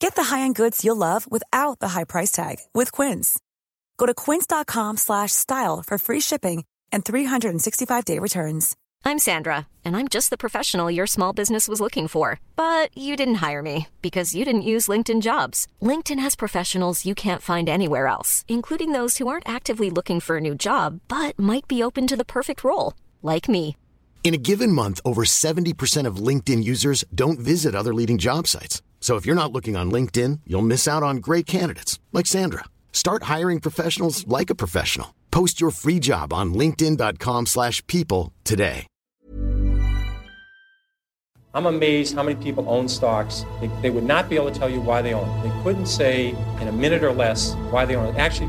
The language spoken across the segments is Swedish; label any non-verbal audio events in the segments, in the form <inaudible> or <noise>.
Get the high-end goods you'll love without the high price tag with Quince. Go to quince.com slash style for free shipping and 365-day returns. I'm Sandra, and I'm just the professional your small business was looking for. But you didn't hire me because you didn't use LinkedIn Jobs. LinkedIn has professionals you can't find anywhere else, including those who aren't actively looking for a new job, but might be open to the perfect role, like me. In a given month, over 70% of LinkedIn users don't visit other leading job sites. So if you're not looking on LinkedIn, you'll miss out on great candidates like Sandra. Start hiring professionals like a professional. Post your free job on linkedin.com/people today. I'm amazed how many people own stocks. They, they would not be able to tell you why they own. They couldn't say in a minute or less why they own. Actually,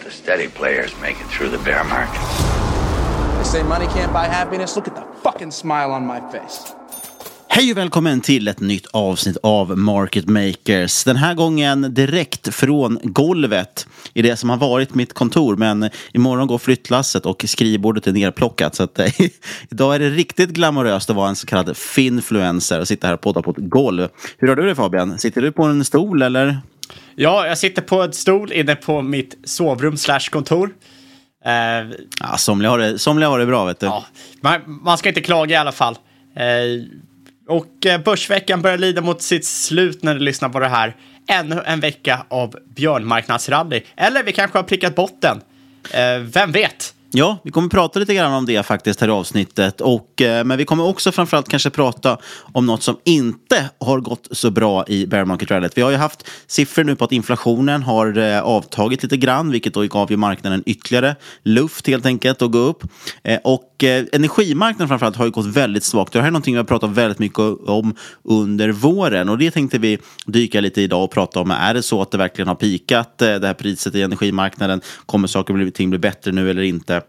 the steady players make it through the bear market. They say money can't buy happiness. Look at the fucking smile on my face. Hej och välkommen till ett nytt avsnitt av Market Makers. Den här gången direkt från golvet i det som har varit mitt kontor. Men imorgon går flyttlasset och skrivbordet är nerplockat. Så att, eh, <laughs> idag är det riktigt glamoröst att vara en så kallad finfluencer och sitta här och podda på ett golv. Hur har du det Fabian? Sitter du på en stol eller? Ja, jag sitter på en stol inne på mitt sovrum slash kontor. Eh, Ja, somliga har det, somliga har det bra vet du. ja, man, man ska inte klaga i alla fall. Eh, och eh, Börsveckan börjar lida mot sitt slut när du lyssnar på det här. Ännu en vecka av björnmarknadsrally. Eller vi kanske har prickat botten. Eh, vem vet? Ja, vi kommer prata lite grann om det faktiskt här i avsnittet. Och, eh, men vi kommer också framförallt kanske prata om något som inte har gått så bra i bear market rallyt. Vi har ju haft siffror nu på att inflationen har eh, avtagit lite grann, vilket då gav ju marknaden ytterligare luft helt enkelt att gå upp. Eh, och eh, energimarknaden framförallt har ju gått väldigt svagt. Det här är någonting vi har pratat väldigt mycket om under våren och det tänkte vi dyka lite i idag och prata om. Är det så att det verkligen har pikat eh, det här priset i energimarknaden? Kommer saker och ting bli bättre nu eller inte?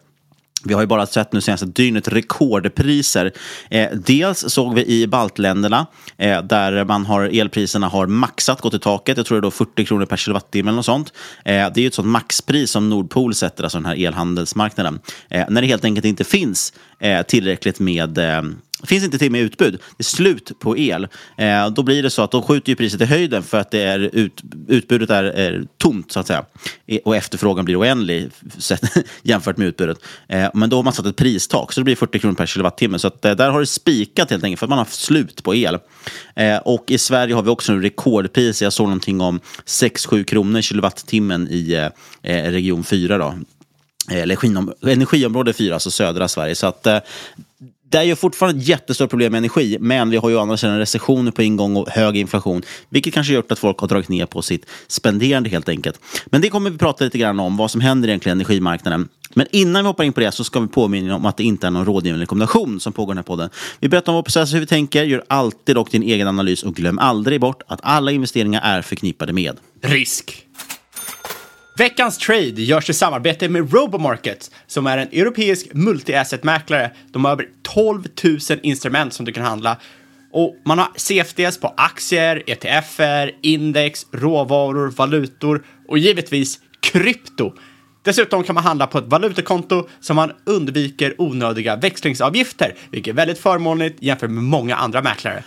Vi har ju bara sett nu senaste dygnet rekordpriser. Eh, dels såg vi i baltländerna eh, där man har, elpriserna har maxat, gått i taket. Jag tror det är då 40 kronor per kilowattimme eller något sånt. Eh, det är ju ett sånt maxpris som Nordpol sätter, alltså den här elhandelsmarknaden. Eh, när det helt enkelt inte finns eh, tillräckligt med eh, det finns inte till med utbud. Det är slut på el. Eh, då blir det så att de skjuter ju priset i höjden för att det är ut, utbudet är, är tomt så att säga. E Och efterfrågan blir oändlig <laughs> sett, jämfört med utbudet. Eh, men då har man satt ett pristak så det blir 40 kronor per kilowattimme. Så att, eh, där har det spikat helt enkelt för att man har haft slut på el. Eh, och i Sverige har vi också nu rekordpriser. Jag såg någonting om 6-7 kronor kilowattimmen i eh, eh region 4 då. Eh, eller energiområde 4, alltså södra Sverige. Så att, eh, det är ju fortfarande ett jättestort problem med energi, men vi har ju å andra sidan recessioner på ingång och hög inflation, vilket kanske gjort att folk har dragit ner på sitt spenderande helt enkelt. Men det kommer vi prata lite grann om, vad som händer egentligen i energimarknaden. Men innan vi hoppar in på det så ska vi påminna om att det inte är någon rådgivande rekommendation som pågår i den här podden. Vi berättar om vår process, hur vi tänker, gör alltid dock din egen analys och glöm aldrig bort att alla investeringar är förknippade med risk. Veckans trade görs i samarbete med Robomarket som är en europeisk multi-asset-mäklare. De har över 12 000 instrument som du kan handla och man har CFDs på aktier, ETFer, index, råvaror, valutor och givetvis krypto. Dessutom kan man handla på ett valutakonto så man undviker onödiga växlingsavgifter, vilket är väldigt förmånligt jämfört med många andra mäklare.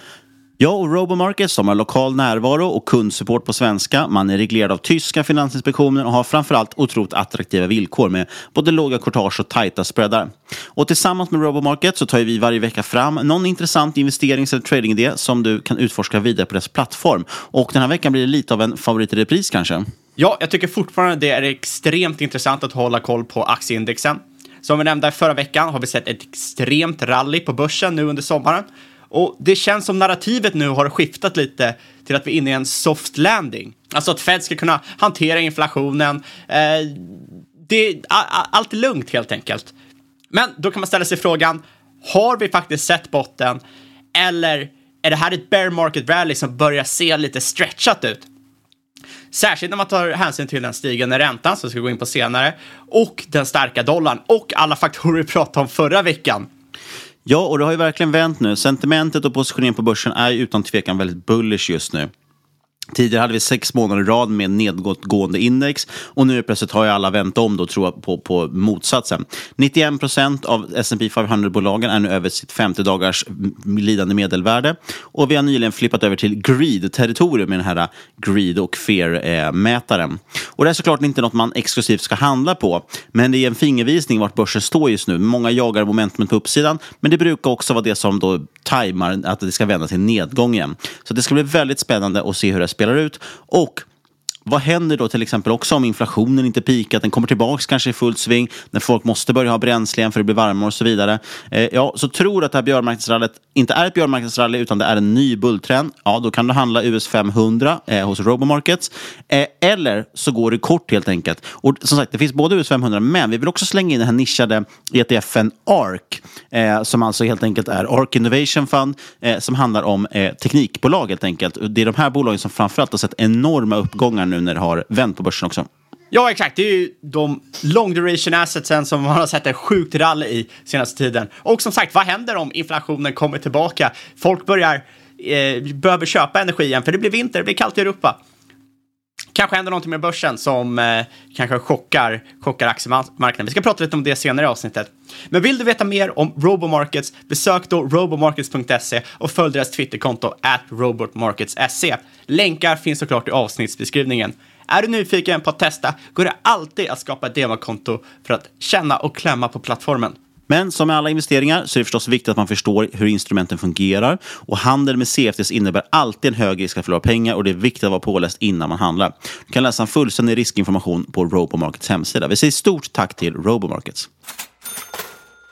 Jag och Robomarket som har lokal närvaro och kundsupport på svenska. Man är reglerad av tyska Finansinspektionen och har framförallt otroligt attraktiva villkor med både låga courtage och tajta spreadar. Och tillsammans med Robomarket så tar vi varje vecka fram någon intressant investerings eller tradingidé som du kan utforska vidare på dess plattform. Och den här veckan blir det lite av en favorit i repris kanske. Ja, jag tycker fortfarande det är extremt intressant att hålla koll på aktieindexen. Som vi nämnde förra veckan har vi sett ett extremt rally på börsen nu under sommaren. Och det känns som narrativet nu har skiftat lite till att vi är inne i en soft landing. Alltså att Fed ska kunna hantera inflationen. Eh, det, allt är lugnt helt enkelt. Men då kan man ställa sig frågan, har vi faktiskt sett botten? Eller är det här ett bear market rally som börjar se lite stretchat ut? Särskilt när man tar hänsyn till den stigande räntan som vi ska gå in på senare och den starka dollarn och alla faktorer vi pratade om förra veckan. Ja, och det har ju verkligen vänt nu. Sentimentet och positioneringen på börsen är utan tvekan väldigt bullish just nu. Tidigare hade vi sex månader i rad med nedgående index och nu plötsligt har ju alla vänt om då, tror jag, på, på motsatsen. 91 procent av S&P 500-bolagen är nu över sitt 50 dagars lidande medelvärde och vi har nyligen flippat över till greed-territorium med den här greed och fear-mätaren. Och det är såklart inte något man exklusivt ska handla på, men det är en fingervisning vart börsen står just nu. Många jagar momentumet på uppsidan, men det brukar också vara det som då tajmar att det ska vända till nedgång igen. Så det ska bli väldigt spännande att se hur det spelar ut. Och vad händer då till exempel också om inflationen inte pikat, den kommer tillbaka kanske i fullt sving, när folk måste börja ha bränsle igen för det blir varmare och så vidare. Eh, ja, så tror du att det här björnmarknadsrallyt inte är ett björnmarknadsrally utan det är en ny bulltrend, ja då kan du handla US 500 eh, hos Robomarkets. Eh, eller så går du kort helt enkelt. Och som sagt, det finns både US 500 men vi vill också slänga in den här nischade ETFen ARK eh, som alltså helt enkelt är ARK Innovation Fund eh, som handlar om eh, teknikbolag helt enkelt. Det är de här bolagen som framförallt har sett enorma uppgångar nu när det har vänt på börsen också. Ja, exakt. Det är ju de long duration assetsen som man har sett en sjukt rally i senaste tiden. Och som sagt, vad händer om inflationen kommer tillbaka? Folk börjar eh, behöver köpa energi igen, för det blir vinter, det blir kallt i Europa. Kanske händer någonting med börsen som eh, kanske chockar, chockar aktiemarknaden. Vi ska prata lite om det senare i avsnittet. Men vill du veta mer om Robomarkets, besök då robomarkets.se och följ deras Twitterkonto at robotmarkets.se. Länkar finns såklart i avsnittsbeskrivningen. Är du nyfiken på att testa går det alltid att skapa ett demokonto för att känna och klämma på plattformen. Men som med alla investeringar så är det förstås viktigt att man förstår hur instrumenten fungerar. Och handel med CFDs innebär alltid en hög risk att förlora pengar och det är viktigt att vara påläst innan man handlar. Du kan läsa en fullständig riskinformation på Robomarkets hemsida. Vi säger stort tack till Robomarkets.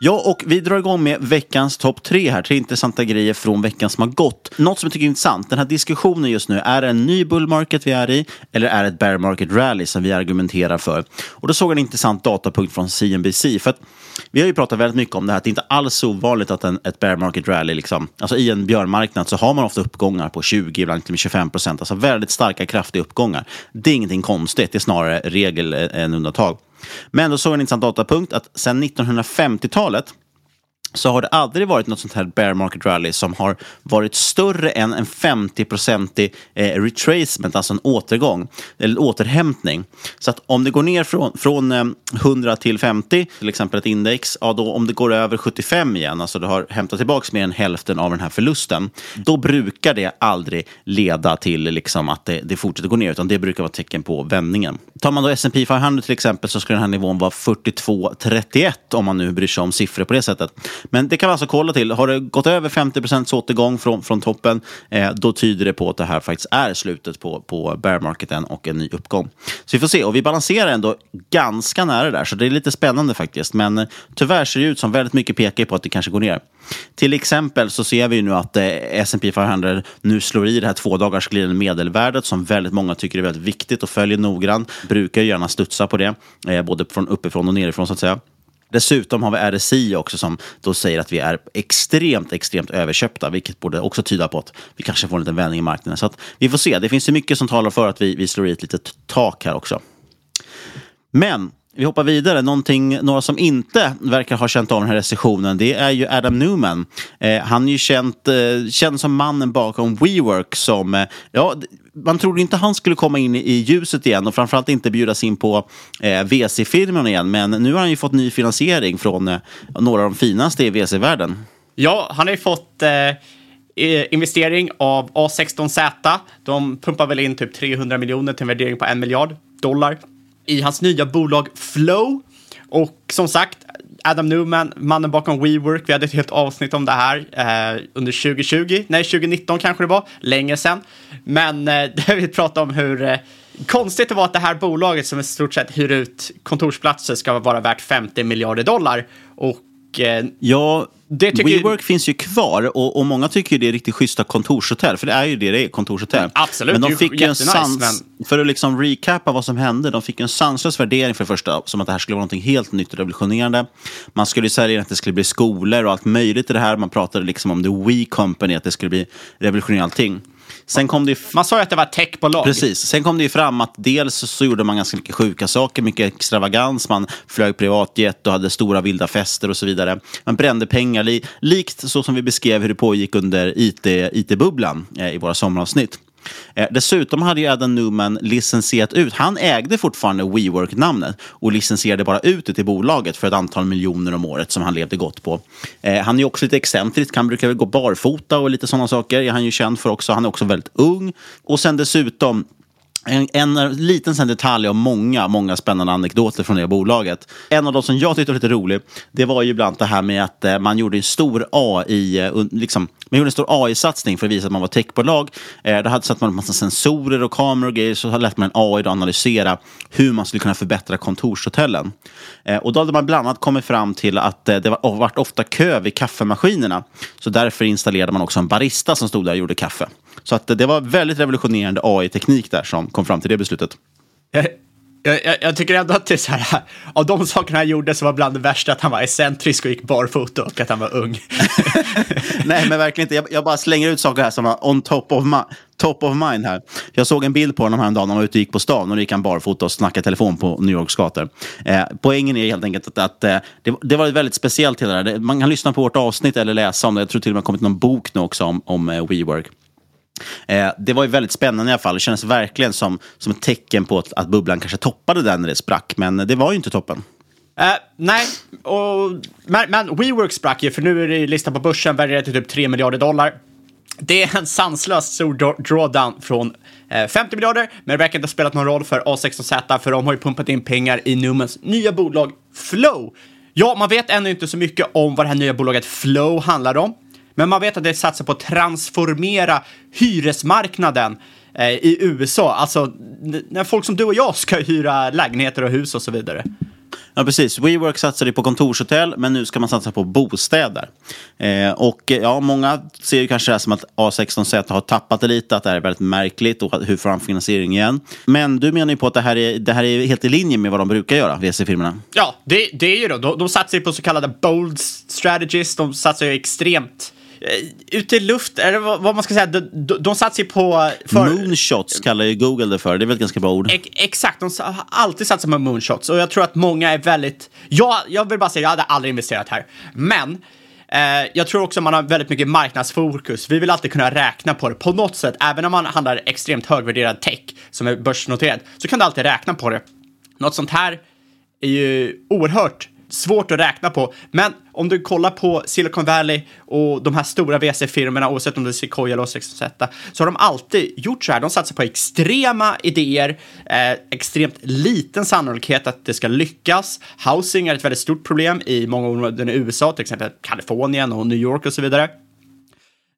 Ja, och vi drar igång med veckans topp tre här. Tre intressanta grejer från veckan som har gått. Något som jag tycker är intressant, den här diskussionen just nu. Är det en ny bull market vi är i eller är det ett bear market rally som vi argumenterar för? Och då såg jag en intressant datapunkt från CNBC. För att vi har ju pratat väldigt mycket om det här att det inte alls är ovanligt att en, ett bear market rally, liksom, alltså i en björnmarknad så har man ofta uppgångar på 20, ibland till 25 procent. Alltså väldigt starka, kraftiga uppgångar. Det är ingenting konstigt, det är snarare regel eh, än undantag. Men då såg jag en intressant datapunkt att sedan 1950-talet så har det aldrig varit något sånt här bear market rally som har varit större än en 50-procentig eh, retracement, alltså en återgång, eller återhämtning. Så att om det går ner från, från eh, 100 till 50, till exempel ett index, ja då om det går över 75 igen, alltså du har hämtat tillbaka mer än hälften av den här förlusten, då brukar det aldrig leda till liksom, att det, det fortsätter gå ner, utan det brukar vara tecken på vändningen. Tar man då S&P 500 till exempel så skulle den här nivån vara 42,31 om man nu bryr sig om siffror på det sättet. Men det kan vi alltså kolla till. Har det gått över 50% återgång från, från toppen, eh, då tyder det på att det här faktiskt är slutet på, på bear marketen och en ny uppgång. Så vi får se. Och vi balanserar ändå ganska nära där, så det är lite spännande faktiskt. Men eh, tyvärr ser det ut som väldigt mycket pekar på att det kanske går ner. Till exempel så ser vi nu att eh, S&P 500 nu slår i det här två dagars glidande medelvärdet som väldigt många tycker är väldigt viktigt och följer noggrant. Brukar gärna studsa på det, eh, både från uppifrån och nerifrån så att säga. Dessutom har vi RSI också som då säger att vi är extremt, extremt överköpta, vilket borde också tyda på att vi kanske får en liten vändning i marknaden. Så att vi får se. Det finns ju mycket som talar för att vi, vi slår i ett litet tak här också. Men vi hoppar vidare. Någonting, några som inte verkar ha känt av den här recessionen, det är ju Adam Newman. Eh, han är ju känd, eh, känd som mannen bakom WeWork som, eh, ja, man trodde inte han skulle komma in i ljuset igen och framförallt inte bjudas in på eh, VC-firman igen. Men nu har han ju fått ny finansiering från eh, några av de finaste i VC-världen. Ja, han har ju fått eh, investering av A16Z. De pumpar väl in typ 300 miljoner till en värdering på en miljard dollar i hans nya bolag Flow. Och som sagt, Adam Newman, mannen bakom WeWork, vi hade ett helt avsnitt om det här eh, under 2020, nej 2019 kanske det var, länge sedan. Men eh, <laughs> där vi pratade om hur eh, konstigt det var att det här bolaget som i stort sett hyr ut kontorsplatser ska vara värt 50 miljarder dollar. Och eh, ja, det tycker WeWork jag... finns ju kvar och, och många tycker det är riktigt schyssta kontorshotell, för det är ju det det är, kontorshotell. Mm, absolut, men de fick ju en sans, men... för att liksom recapa vad som hände, de fick en sanslös värdering för det första, som att det här skulle vara något helt nytt och revolutionerande. Man skulle sälja att det skulle bli skolor och allt möjligt i det här. Man pratade liksom om the We Company, att det skulle bli revolutionerande allting. Sen kom det man sa ju att det var techbolag. Precis. Sen kom det ju fram att dels så gjorde man ganska mycket sjuka saker, mycket extravagans. Man flög privatjet och hade stora vilda fester och så vidare. Man brände pengar, li likt så som vi beskrev hur det pågick under IT-bubblan IT eh, i våra sommaravsnitt. Eh, dessutom hade ju Adam Newman licensierat ut, han ägde fortfarande WeWork-namnet och licensierade bara ut det till bolaget för ett antal miljoner om året som han levde gott på. Eh, han är ju också lite excentrisk, han brukar väl gå barfota och lite sådana saker. är Han ju känd för också. Han är också väldigt ung. Och sen dessutom en, en liten sen detalj om många, många spännande anekdoter från det bolaget. En av de som jag tyckte var lite rolig, det var ju bland det här med att eh, man gjorde en stor AI, eh, liksom, man gjorde en stor AI-satsning för att visa att man var techbolag. Eh, då hade satt man en massa sensorer och kameror och grejer, så lät man en AI då analysera hur man skulle kunna förbättra kontorshotellen. Eh, och då hade man bland annat kommit fram till att eh, det var, varit ofta kö vid kaffemaskinerna. Så därför installerade man också en barista som stod där och gjorde kaffe. Så att det var väldigt revolutionerande AI-teknik där som kom fram till det beslutet. Jag, jag, jag, tycker ändå att det är så här, av de sakerna han gjorde så var bland det värsta att han var excentrisk och gick barfota och att han var ung. <laughs> Nej, men verkligen inte. Jag, jag, bara slänger ut saker här som var on top of, top of mind här. Jag såg en bild på honom häromdagen när han var ute och gick på stan och då gick han barfota och snackade telefon på New Yorks gator. Eh, poängen är helt enkelt att, att eh, det, det, var väldigt speciellt hela det där. Man kan lyssna på vårt avsnitt eller läsa om det. Jag tror till och med har kommit någon bok nu också om, om uh, WeWork. Eh, det var ju väldigt spännande i alla fall. Det kändes verkligen som, som ett tecken på att, att bubblan kanske toppade den när det sprack. Men det var ju inte toppen. Uh, nej, och, men, men WeWork sprack ju, för nu är det listat på börsen värderat till typ 3 miljarder dollar. Det är en sanslöst stor drawdown från eh, 50 miljarder, men det verkar inte ha spelat någon roll för A16Z, för de har ju pumpat in pengar i Numens nya bolag Flow. Ja, man vet ännu inte så mycket om vad det här nya bolaget Flow handlar om. Men man vet att det satsar på att transformera hyresmarknaden eh, i USA. Alltså när folk som du och jag ska hyra lägenheter och hus och så vidare. Ja, precis. WeWork satsade på kontorshotell, men nu ska man satsa på bostäder. Eh, och ja, många ser ju kanske det här som att A16Z har tappat det lite, att det här är väldigt märkligt och hur får han finansiering igen? Men du menar ju på att det här är, det här är helt i linje med vad de brukar göra, VC-firmorna? Ja, det, det är ju då. De, de satsar ju på så kallade bold strategies. De satsar ju extremt ute i luft, eller vad, man ska säga, de, de, de satsar ju på... För, moonshots kallar ju Google det för, det är väl ett ganska bra ord? Ex, exakt, de har alltid satsat på moonshots och jag tror att många är väldigt... Jag, jag vill bara säga, jag hade aldrig investerat här, men eh, jag tror också man har väldigt mycket marknadsfokus. Vi vill alltid kunna räkna på det på något sätt, även om man handlar extremt högvärderad tech som är börsnoterad, så kan du alltid räkna på det. Något sånt här är ju oerhört svårt att räkna på. Men om du kollar på Silicon Valley och de här stora VC-firmorna, oavsett om det är Sequoia eller 6Z, så har de alltid gjort så här. De satsar på extrema idéer, eh, extremt liten sannolikhet att det ska lyckas. Housing är ett väldigt stort problem i många områden i USA, till exempel Kalifornien och New York och så vidare.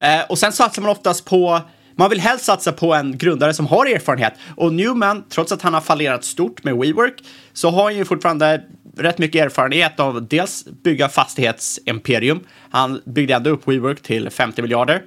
Eh, och sen satsar man oftast på man vill helst satsa på en grundare som har erfarenhet. Och Newman, trots att han har fallerat stort med WeWork, så har han ju fortfarande rätt mycket erfarenhet av dels bygga fastighetsimperium. Han byggde ändå upp WeWork till 50 miljarder.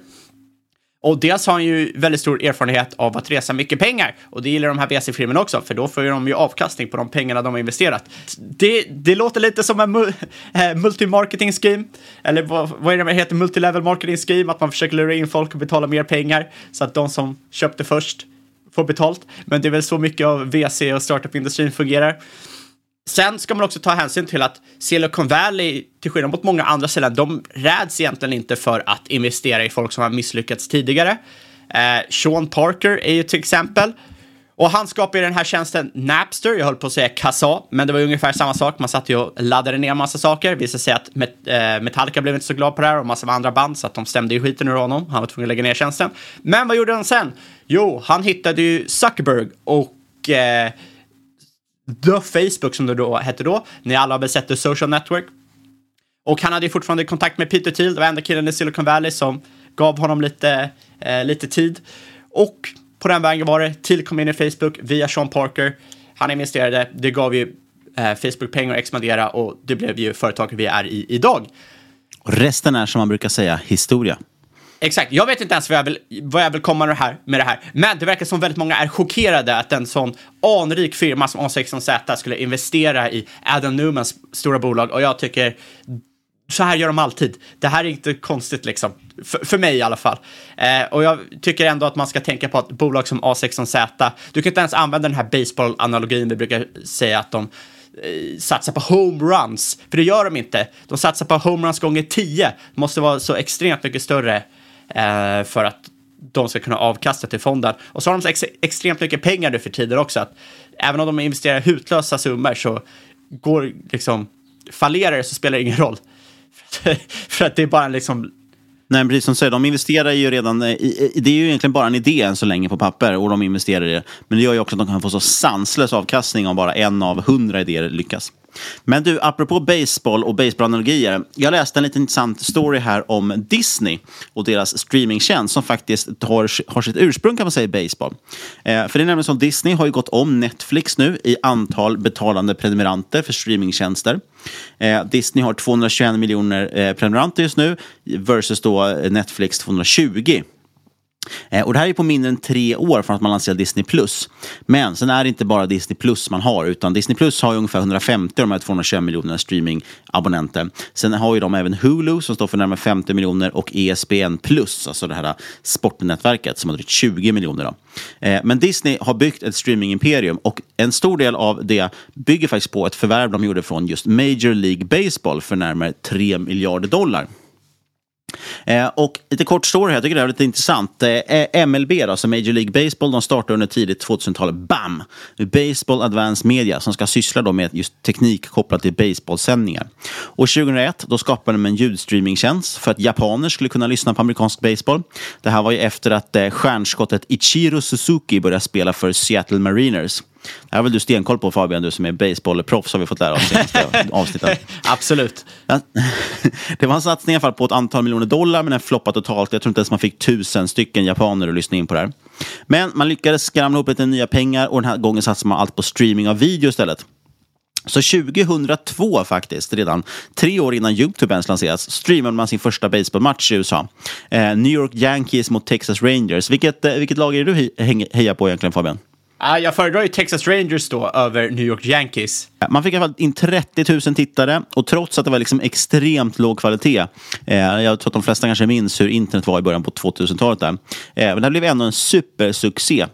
Och dels har han ju väldigt stor erfarenhet av att resa mycket pengar. Och det gillar de här VC-firmorna också, för då får ju de ju avkastning på de pengarna de har investerat. Det, det låter lite som en mul äh, eh, multimarketing scheme, eller vad, vad är det man heter, multilevel marketing scheme, att man försöker lura in folk och betala mer pengar så att de som köpte först får betalt. Men det är väl så mycket av VC och startup-industrin fungerar. Sen ska man också ta hänsyn till att Silicon Valley, till skillnad mot många andra ställen, de räds egentligen inte för att investera i folk som har misslyckats tidigare. Eh, Sean Parker är ju till exempel. Och han skapade den här tjänsten Napster, jag höll på att säga Kassa, men det var ungefär samma sak. Man satt ju och laddade ner massa saker. Det visade sig att Met eh, Metallica blev inte så glad på det här och massa av andra band, så att de stämde ju skiten ur honom. Han var tvungen att lägga ner tjänsten. Men vad gjorde han sen? Jo, han hittade ju Zuckerberg och eh, The Facebook som det då hette då. Ni alla har väl sett The Social Network. Och han hade ju fortfarande kontakt med Peter Thiel, det var enda killen i Silicon Valley som gav honom lite, eh, lite tid. Och på den vägen var det. Thiel kom in i Facebook via Sean Parker. Han investerade, det gav ju eh, Facebook pengar att expandera och det blev ju företaget vi är i idag. resten är som man brukar säga historia. Exakt, jag vet inte ens vad jag vill, vad jag vill komma med det, här, med det här. Men det verkar som väldigt många är chockerade att en sån anrik firma som A16Z skulle investera i Adam Newmans stora bolag. Och jag tycker, så här gör de alltid. Det här är inte konstigt liksom. För, för mig i alla fall. Eh, och jag tycker ändå att man ska tänka på att bolag som A16Z, du kan inte ens använda den här baseball-analogin vi brukar säga att de satsa satsar på homeruns, för det gör de inte. De satsar på homeruns gånger 10. Det måste vara så extremt mycket större eh, för att de ska kunna avkasta till fonden. Och så har de så ex extremt mycket pengar nu för tiden också. Att även om de investerar hutlösa summor så går liksom, fallerar det så spelar det ingen roll. <laughs> för att det är bara liksom Nej, precis som du säger, de investerar ju redan eh, i, i, Det är ju egentligen bara en idé än så länge på papper och de investerar i det. Men det gör ju också att de kan få så sanslös avkastning om bara en av hundra idéer lyckas. Men du, apropå baseball och baseballanalogier. Jag läste en liten intressant story här om Disney och deras streamingtjänst som faktiskt har, har sitt ursprung kan man säga i baseball. Eh, för det är nämligen så att Disney har ju gått om Netflix nu i antal betalande prenumeranter för streamingtjänster. Eh, Disney har 221 miljoner eh, prenumeranter just nu versus då Netflix 220. Eh, och det här är på mindre än tre år från att man lanserade Disney+. Plus. Men sen är det inte bara Disney Plus man har, utan Disney Plus har ju ungefär 150 av de här 221 miljonerna streamingabonnenter. Sen har ju de även Hulu som står för närmare 50 miljoner och ESPN Plus, alltså det här eh, sportnätverket som har drygt 20 miljoner. Då. Eh, men Disney har byggt ett streamingimperium och en stor del av det bygger faktiskt på ett förvärv de gjorde från just Major League Baseball för närmare 3 miljarder dollar. Eh, och lite kort story här, jag tycker det här är lite intressant. Eh, eh MLB, då, alltså Major League Baseball, de startade under tidigt 2000-tal, BAM! Baseball Advanced Media, som ska syssla då med just teknik kopplat till baseballsändningar. Och 2001 då skapade de en ljudstreamingtjänst för att japaner skulle kunna lyssna på amerikansk baseball. Det här var ju efter att eh, stjärnskottet Ichiro Suzuki började spela för Seattle Mariners. Det här har väl du stenkoll på Fabian, du som är baseballproffs har vi fått lära oss senaste <laughs> avsnittet. Absolut. <laughs> det var en satsning i alla fall på ett antal miljoner dollar, men den floppade totalt. Jag tror inte ens man fick tusen stycken japaner att lyssna in på det här. Men man lyckades skramla ihop lite nya pengar och den här gången satsade man allt på streaming av video istället. Så 2002 faktiskt, redan tre år innan YouTube ens lanserats, streamade man sin första baseballmatch i USA. Eh, New York Yankees mot Texas Rangers. Vilket, eh, vilket lag är det du he hejar på egentligen Fabian? Ah, jag föredrar ju Texas Rangers då över New York Yankees. Man fick i alla fall in 30 000 tittare och trots att det var liksom extremt låg kvalitet. Eh, jag tror att de flesta kanske minns hur internet var i början på 2000-talet. Där. Eh, men det blev ändå en supersuccé.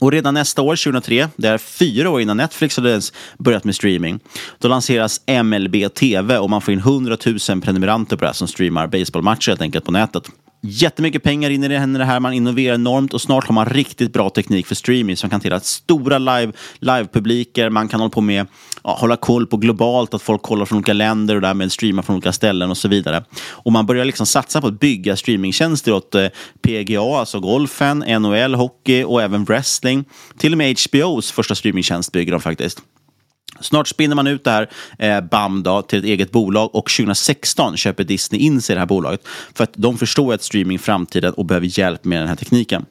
Och redan nästa år, 2003, det är fyra år innan Netflix hade ens börjat med streaming, då lanseras MLB TV och man får in 100 000 prenumeranter på det här som streamar baseballmatcher helt enkelt på nätet jättemycket pengar in i det här. Man innoverar enormt och snart har man riktigt bra teknik för streaming som kan till att stora live, live-publiker. Man kan hålla på med ja, hålla koll på globalt, att folk kollar från olika länder och därmed streamar från olika ställen och så vidare. Och man börjar liksom satsa på att bygga streamingtjänster åt eh, PGA, alltså golfen, NHL, hockey och även wrestling. Till och med HBOs första streamingtjänst bygger de faktiskt. Snart spinner man ut det här eh, BAM då, till ett eget bolag och 2016 köper Disney in sig i det här bolaget. För att de förstår att streaming är framtiden och behöver hjälp med den här tekniken.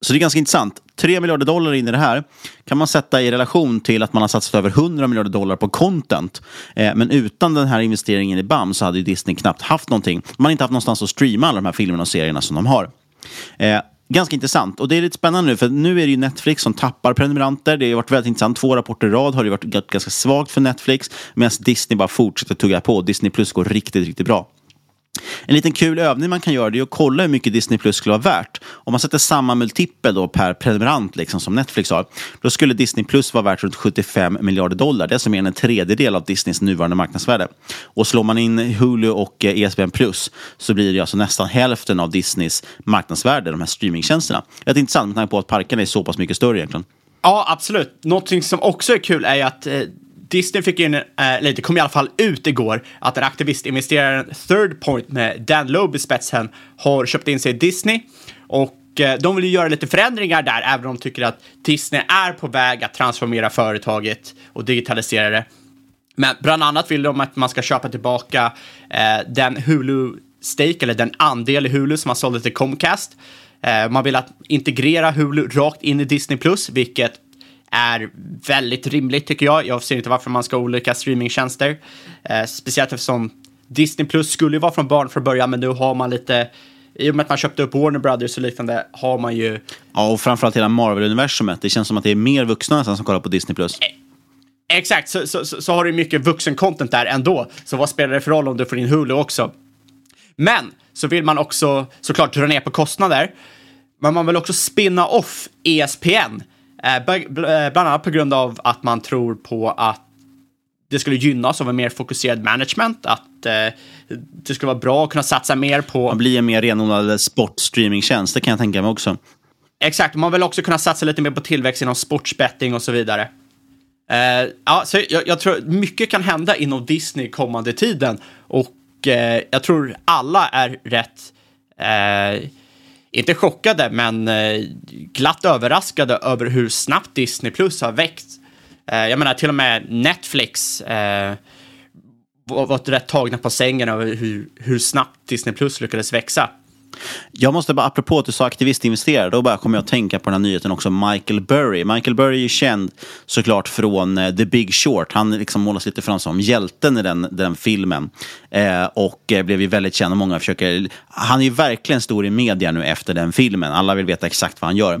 Så det är ganska intressant. 3 miljarder dollar in i det här kan man sätta i relation till att man har satsat över 100 miljarder dollar på content. Eh, men utan den här investeringen i BAM så hade Disney knappt haft någonting. Man har inte haft någonstans att streama alla de här filmerna och serierna som de har. Eh, ganska intressant. Och det är lite spännande nu, för nu är det ju Netflix som tappar prenumeranter. Det har varit väldigt intressant. Två rapporter i rad har det varit ganska svagt för Netflix, medan Disney bara fortsätter tugga på. Disney Plus går riktigt, riktigt bra. En liten kul övning man kan göra är att kolla hur mycket Disney Plus skulle vara värt. Om man sätter samma multipel då per prenumerant liksom, som Netflix har, då skulle Disney Plus vara värt runt 75 miljarder dollar. Det är alltså mer än en tredjedel av Disneys nuvarande marknadsvärde. Och slår man in Hulu och eh, ESPN Plus så blir det alltså nästan hälften av Disneys marknadsvärde, de här streamingtjänsterna. Det är intressant med tanke på att parkerna är så pass mycket större egentligen. Ja, absolut. Någonting som också är kul är att eh Disney fick in, eh, eller det kom i alla fall ut igår, att en aktivistinvesteraren Third Point med Dan Loeb i spetsen har köpt in sig i Disney. Och eh, de vill ju göra lite förändringar där, även om de tycker att Disney är på väg att transformera företaget och digitalisera det. Men bland annat vill de att man ska köpa tillbaka eh, den Hulu-stake, eller den andel i Hulu som man sålde till Comcast. Man vill att integrera Hulu rakt in i Disney+, vilket är väldigt rimligt tycker jag. Jag ser inte varför man ska ha olika streamingtjänster. Eh, speciellt eftersom Disney Plus skulle ju vara från barn från början, men nu har man lite i och med att man köpte upp Warner Brothers och liknande har man ju... Ja, och framförallt hela Marvel-universumet. Det känns som att det är mer vuxna nästan som kollar på Disney+. Plus. Eh, exakt, så, så, så, så har du mycket vuxen-content där ändå. Så vad spelar det för roll om du får in Hulu också? Men så vill man också såklart dra ner på kostnader. Men man vill också spinna off ESPN bland annat på grund av att man tror på att det skulle gynnas av en mer fokuserad management, att eh, det skulle vara bra att kunna satsa mer på... Man blir en mer renodlad sportstreamingtjänst, det kan jag tänka mig också. Exakt, man vill också kunna satsa lite mer på tillväxt inom sportsbetting och så vidare. Eh, ja, så jag, jag, tror mycket kan hända inom Disney kommande tiden och eh, jag tror alla är rätt eh, inte chockade, men eh, glatt överraskade över hur snabbt Disney Plus har växt. Eh, jag menar, till och med Netflix eh, var rätt tagna på sängen över hur, hur snabbt Disney Plus lyckades växa. Jag måste bara, apropå att du sa aktivistinvesterare, då bara kommer jag att tänka på den här nyheten också, Michael Burry. Michael Burry är känd såklart från uh, The Big Short. Han liksom målas lite fram som hjälten i den, den filmen. Eh, och eh, blev ju väldigt känd och många försöker... Han är ju verkligen stor i media nu efter den filmen. Alla vill veta exakt vad han gör.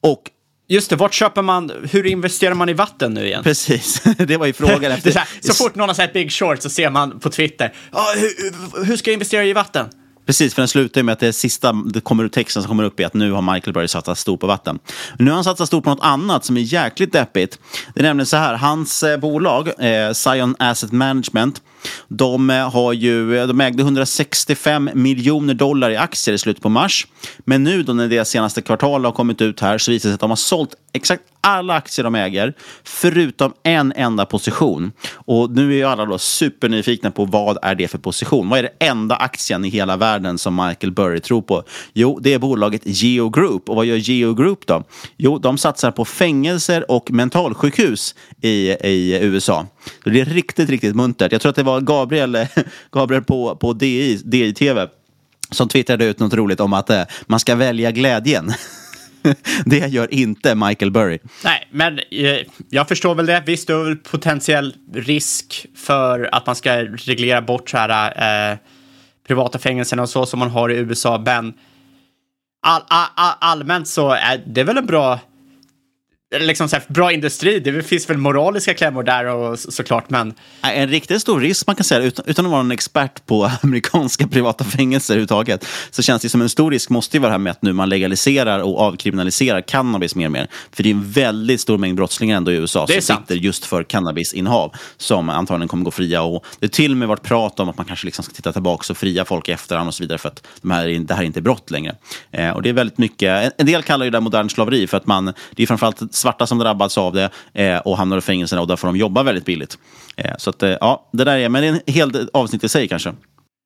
Och Just det, vart köper man, hur investerar man i vatten nu igen? Precis, <laughs> det var ju frågan <laughs> efter. så, här, så fort någon har sett Big Short så ser man på Twitter, ah, hur, hur ska jag investera i vatten? Precis, för den slutar ju med att det sista det kommer ut texten som kommer upp i att nu har Michael Burry satsat stort på vatten. Nu har han satsat stort på något annat som är jäkligt deppigt. Det är nämligen så här, hans eh, bolag, eh, Zion Asset Management, de, eh, har ju, eh, de ägde 165 miljoner dollar i aktier i slutet på mars. Men nu då när deras senaste kvartal har kommit ut här så visar det sig att de har sålt exakt alla aktier de äger, förutom en enda position. Och nu är ju alla då supernyfikna på vad är det för position? Vad är det enda aktien i hela världen som Michael Burry tror på? Jo, det är bolaget Geo Group. Och vad gör Geo Group då? Jo, de satsar på fängelser och mentalsjukhus i, i USA. Det är riktigt, riktigt muntert. Jag tror att det var Gabriel, eh, <laughs> Gabriel på, på DI, DI-TV som twittrade ut något roligt om att eh, man ska välja glädjen. <laughs> det gör inte Michael Burry. Nej, men eh, jag förstår väl det. Visst, det är väl potentiell risk för att man ska reglera bort så här eh, privata fängelser och så som man har i USA, men all, all, all, allmänt så är det väl en bra liksom så här, bra industri. Det finns väl moraliska klämmor där och såklart, men... En riktigt stor risk man kan säga, utan, utan att vara en expert på <laughs> amerikanska privata fängelser överhuvudtaget, så känns det som en stor risk måste ju vara det här med att nu man legaliserar och avkriminaliserar cannabis mer och mer. För det är en väldigt stor mängd brottslingar ändå i USA som sant. sitter just för cannabisinnehav som antagligen kommer gå fria. Och det har till och med varit prat om att man kanske liksom ska titta tillbaka och fria folk i efterhand och så vidare för att de här, det här är inte brott längre. Eh, och det är väldigt mycket, en del kallar ju det modern slaveri för att man, det är framförallt svarta som drabbats av det eh, och hamnar i fängelserna och där får de jobba väldigt billigt. Eh, så att, eh, ja, det där är, men det är en hel avsnitt i sig kanske.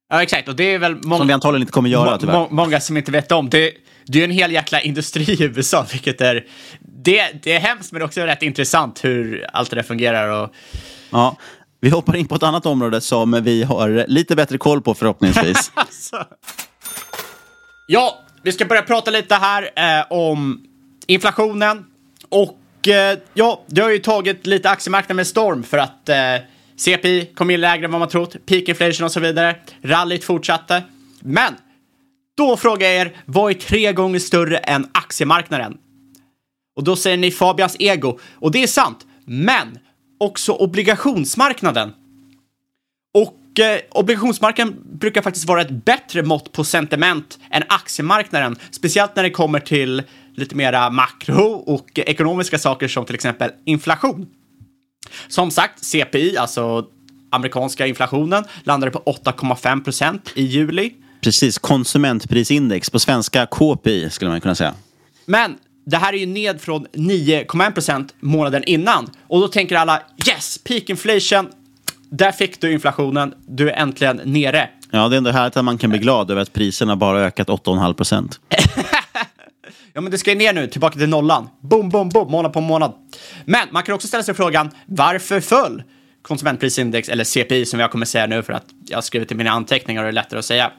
Ja, exakt. Och det är väl många, Som vi antagligen inte kommer göra må, tyvärr. må, många som inte vet om. Det, det är en hel jäkla industri i USA, <laughs> vilket är... Det, det är hemskt, men också rätt intressant hur allt det där fungerar. Och, Ja, vi hoppar in på ett annat område som vi har lite bättre koll på förhoppningsvis. <laughs> Alltså. Ja, vi ska börja prata lite här eh, om inflationen. Och eh, ja, det har ju tagit lite aktiemarknaden med storm för att eh, CPI kom in lägre än vad man trott, peak inflation och så vidare. Rallyt fortsatte. Men då frågar jag er, vad är tre gånger större än aktiemarknaden? Och då säger ni Fabians ego. Och det är sant, men också obligationsmarknaden. Och eh, obligationsmarknaden brukar faktiskt vara ett bättre mått på sentiment än aktiemarknaden, speciellt när det kommer till lite mera makro och ekonomiska saker som till exempel inflation. Som sagt, CPI, alltså amerikanska inflationen, landade på 8,5 procent i juli. Precis, konsumentprisindex. På svenska KPI skulle man kunna säga. Men det här är ju ned från 9,1 procent månaden innan. Och då tänker alla yes, peak inflation. Där fick du inflationen. Du är äntligen nere. Ja, det är ändå härligt att man kan bli glad över att priserna bara ökat 8,5 procent. <laughs> Ja, men det ska ju ner nu, tillbaka till nollan. Boom, boom, boom, månad på månad. Men man kan också ställa sig frågan, varför föll konsumentprisindex, eller CPI som jag kommer säga nu för att jag har skrivit i mina anteckningar och det är lättare att säga.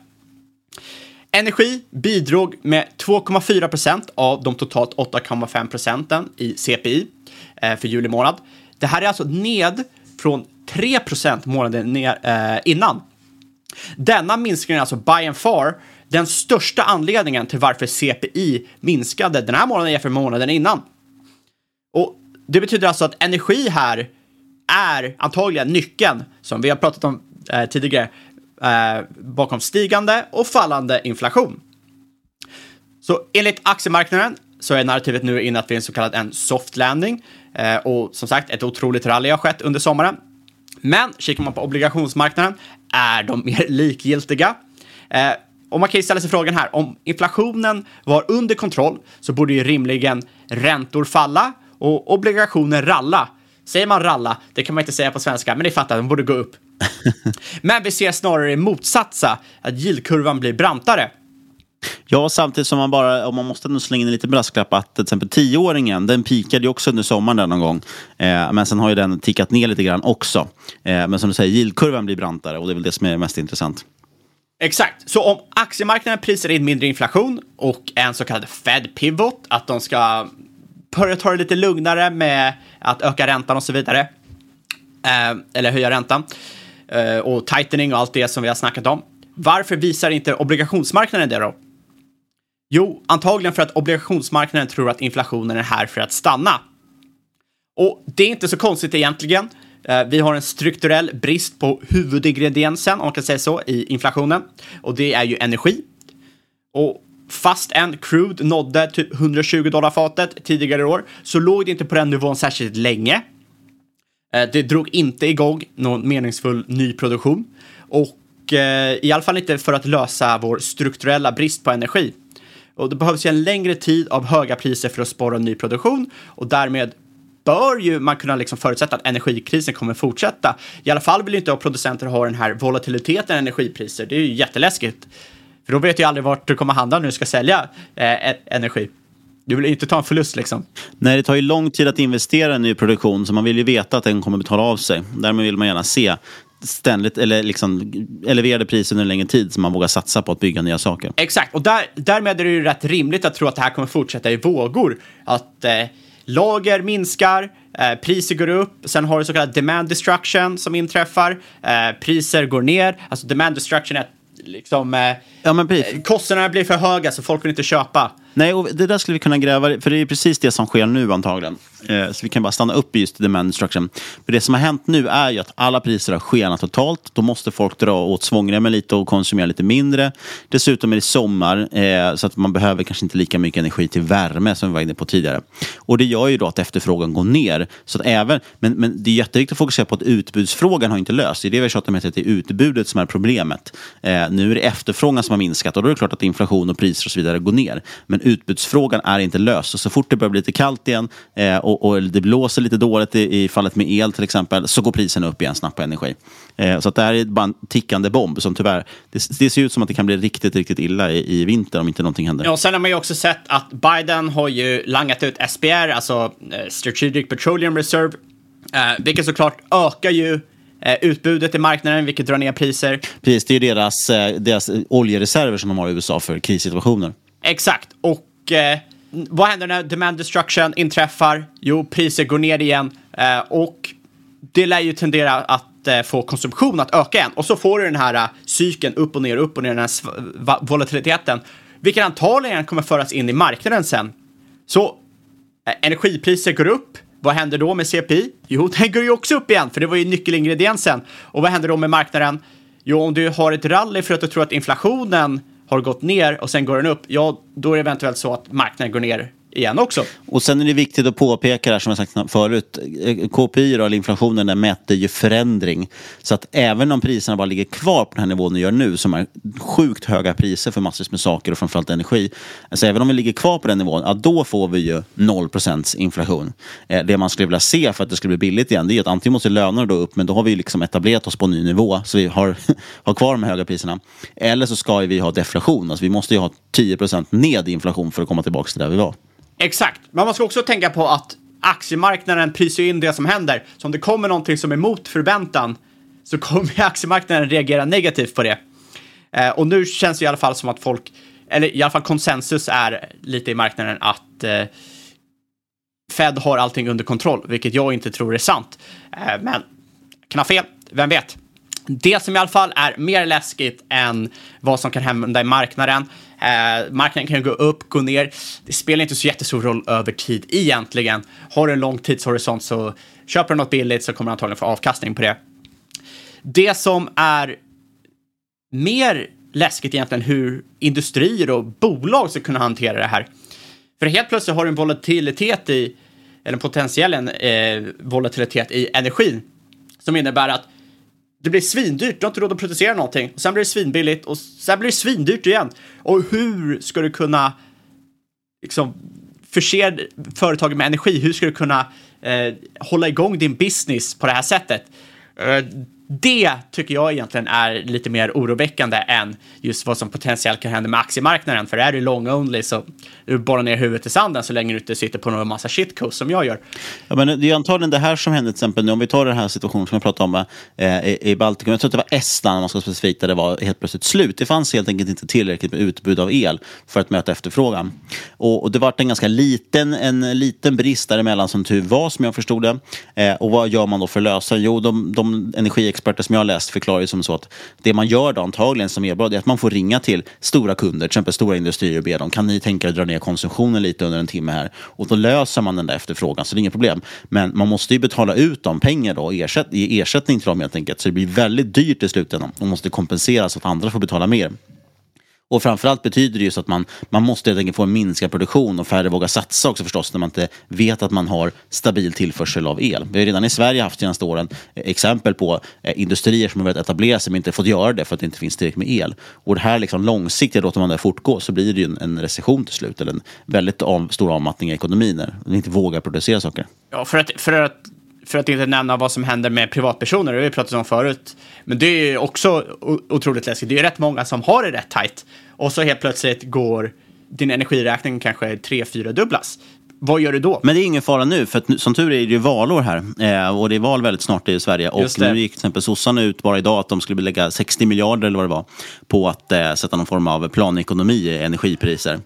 Energi bidrog med 2,4 procent av de totalt 8,5 procenten i CPI eh, för juli månad. Det här är alltså ned från 3 procent månaden eh, innan. Denna minskning är alltså by and far den största anledningen till varför CPI minskade den här månaden jämfört med månaden innan. Och det betyder alltså att energi här är antagligen nyckeln, som vi har pratat om eh, tidigare, eh, bakom stigande och fallande inflation. Så enligt aktiemarknaden så är narrativet nu inne att vi är en så kallad en soft landing. Eh, och som sagt, ett otroligt rally har skett under sommaren. Men kikar man på obligationsmarknaden är de mer likgiltiga. Eh, och man kan ju ställa sig frågan här, om inflationen var under kontroll så borde ju rimligen räntor falla och obligationer ralla. Säger man ralla, det kan man inte säga på svenska, men det fattar de borde gå upp. <laughs> men vi ser snarare motsatsa, att yieldkurvan blir brantare. Ja, samtidigt som man bara, om man måste nog slänga in en liten brasklapp att till exempel tioåringen, den pikade ju också under sommaren där någon gång. Eh, men sen har ju den tickat ner lite grann också. Eh, men som du säger, yieldkurvan blir brantare och det är väl det som är mest intressant. Exakt, så om aktiemarknaden prisar in mindre inflation och en så kallad Fed pivot, att de ska börja ta det lite lugnare med att öka räntan och så vidare, eh, eller höja räntan, eh, och tightening och allt det som vi har snackat om. Varför visar inte obligationsmarknaden det då? Jo, antagligen för att obligationsmarknaden tror att inflationen är här för att stanna. Och det är inte så konstigt egentligen. Eh, vi har en strukturell brist på huvudingrediensen, om man kan säga så, i inflationen. Och det är ju energi. Och fast en crude nådde typ 120 dollar fatet tidigare i år så låg det inte på den nivån särskilt länge. Eh, det drog inte igång någon meningsfull nyproduktion. Och eh, i alla fall inte för att lösa vår strukturella brist på energi. Och det behövs ju en längre tid av höga priser för att spara ny produktion och därmed bör ju man kunna liksom förutsätta att energikrisen kommer fortsätta. I alla fall vill ju inte producenter ha den här volatiliteten i energipriser. Det är ju jätteläskigt. För då vet ju aldrig vart du kommer handla när du ska sälja eh, energi. Du vill inte ta en förlust liksom. Nej, det tar ju lång tid att investera i en ny produktion så man vill ju veta att den kommer betala av sig. Därmed vill man gärna se ständigt eller liksom eleverade priser under en längre tid så man vågar satsa på att bygga nya saker. Exakt, och där, därmed är det ju rätt rimligt att tro att det här kommer fortsätta i vågor. Att eh, lager minskar, eh, priser går upp, sen har du så kallad demand destruction som inträffar, eh, priser går ner. Alltså demand destruction är liksom, eh, Ja, precis. kostnaderna blir för höga så folk vill inte köpa. Nej, och det där skulle vi kunna gräva för det är precis det som sker nu antagligen. Eh, så vi kan bara stanna upp i just demand destruction. För det som har hänt nu är ju att alla priser har skenat totalt. Då måste folk dra åt svångremmen lite och konsumera lite mindre. Dessutom är det sommar, eh, så att man behöver kanske inte lika mycket energi till värme som vi var inne på tidigare. Och det gör ju då att efterfrågan går ner. Så att även, men, men det är jätteviktigt att fokusera på att utbudsfrågan har inte löst. Det är det vi har tjatat om, att det är utbudet som är problemet. Eh, nu är det efterfrågan som har minskat och då är det klart att inflation och priser och så vidare går ner. Men utbudsfrågan är inte löst. Så, så fort det börjar bli lite kallt igen eh, och, och det blåser lite dåligt i, i fallet med el till exempel, så går priserna upp igen snabbt på energi. Eh, så att det här är bara en tickande bomb som tyvärr, det, det ser ut som att det kan bli riktigt, riktigt illa i, i vinter om inte någonting händer. Ja, sen har man ju också sett att Biden har ju langat ut SPR, alltså eh, Strategic Petroleum Reserve, eh, vilket såklart ökar ju eh, utbudet i marknaden, vilket drar ner priser. Precis, det är ju deras, eh, deras oljereserver som de har i USA för krissituationer. Exakt, och eh, vad händer när demand destruction inträffar? Jo, priser går ner igen eh, och det lär ju tendera att eh, få konsumtion att öka igen. Och så får du den här uh, cykeln upp och ner, upp och ner, den här volatiliteten, vilken antagligen kommer föras in i marknaden sen. Så eh, energipriser går upp. Vad händer då med CPI? Jo, <laughs> den går ju också upp igen, för det var ju nyckelingrediensen. Och vad händer då med marknaden? Jo, om du har ett rally för att du tror att inflationen har gått ner och sen går den upp, ja, då är det eventuellt så att marknaden går ner igen också. Och sen är det viktigt att påpeka det här som jag sagt förut. KPI, eller inflationen, den mäter ju förändring. Så att även om priserna bara ligger kvar på den här nivån de gör nu, som är sjukt höga priser för massvis med saker och framförallt energi. Alltså även om vi ligger kvar på den nivån, ja, då får vi ju 0% inflation. Eh, det man skulle vilja se för att det skulle bli billigt igen, det är att antingen måste lönerna då upp, men då har vi liksom etablerat oss på en ny nivå, så vi har, <laughs> har kvar de här höga priserna. Eller så ska vi ha deflation, alltså vi måste ju ha 10 ned i inflation för att komma tillbaka till där vi var. Exakt, men man ska också tänka på att aktiemarknaden prisar in det som händer. Så om det kommer någonting som är mot förväntan så kommer <laughs> aktiemarknaden reagera negativt på det. Eh, och nu känns det i alla fall som att folk, eller i alla fall konsensus är lite i marknaden att eh, Fed har allting under kontroll, vilket jag inte tror är sant. Eh, men kan ha fel, vem vet? Det som i alla fall är mer läskigt än vad som kan hända i marknaden. Eh, marknaden kan ju gå upp, gå ner. Det spelar inte så jättestor roll över tid egentligen. Har du en lång tidshorisont så köper du något billigt så kommer du antagligen få avkastning på det. Det som är mer läskigt egentligen hur industrier och bolag ska kunna hantera det här. För helt plötsligt har du en volatilitet i, eller en potentiell eh, volatilitet i energin som innebär att det blir svindyrt, du har inte råd att producera någonting. Och sen blir det svinbilligt och sen blir det svindyrt igen. Och hur ska du kunna liksom förse företaget med energi? Hur ska du kunna eh, hålla igång din business på det här sättet? Eh, det tycker jag egentligen är lite mer oroväckande än just vad som potentiellt kan hända med aktiemarknaden. För är du long only så du borrar ner huvudet i sanden så länge du inte sitter på någon massa shitcoast som jag gör. Ja, men det är antagligen det här som hände till exempel nu, om vi tar den här situationen som jag pratade om eh, i, i Baltikum. Jag tror att det var Estland, om man ska specifikt, där det var helt plötsligt slut. Det fanns helt enkelt inte tillräckligt med utbud av el för att möta efterfrågan. Och, och det var en ganska liten, en liten brist däremellan som tur var, som jag förstod det. Eh, och vad gör man då för att lösa? Jo, de, de Experter som jag har läst förklarar ju som så att det man gör då antagligen som elbolag är att man får ringa till stora kunder, till exempel stora industrier och be dem, kan ni tänka er att dra ner konsumtionen lite under en timme här? Och då löser man den där efterfrågan, så det är inget problem. Men man måste ju betala ut de pengar då, ersätt, ge ersättning till dem helt enkelt. Så det blir väldigt dyrt i slutändan. och måste kompenseras så att andra får betala mer. Och framförallt betyder det ju så att man, man måste helt enkelt få en minskad produktion och färre vågar satsa också förstås när man inte vet att man har stabil tillförsel av el. Vi har redan i Sverige haft de senaste åren exempel på eh, industrier som har velat etablera sig men inte fått göra det för att det inte finns tillräckligt med el. Och det här liksom långsiktigt, låter man det fortgå så blir det ju en, en recession till slut eller en väldigt av, stor avmattning i ekonomin när man inte vågar producera saker. Ja, för att, för att för att inte nämna vad som händer med privatpersoner, det har vi pratat om förut. Men det är ju också otroligt läskigt. Det är ju rätt många som har det rätt tajt. Och så helt plötsligt går din energiräkning kanske tre, fyra dubblas. Vad gör du då? Men det är ingen fara nu, för att som tur är, är det ju valår här. Eh, och det är val väldigt snart i Sverige. Och nu gick till exempel sossarna ut bara idag att de skulle lägga 60 miljarder eller vad det var på att eh, sätta någon form av planekonomi i energipriser.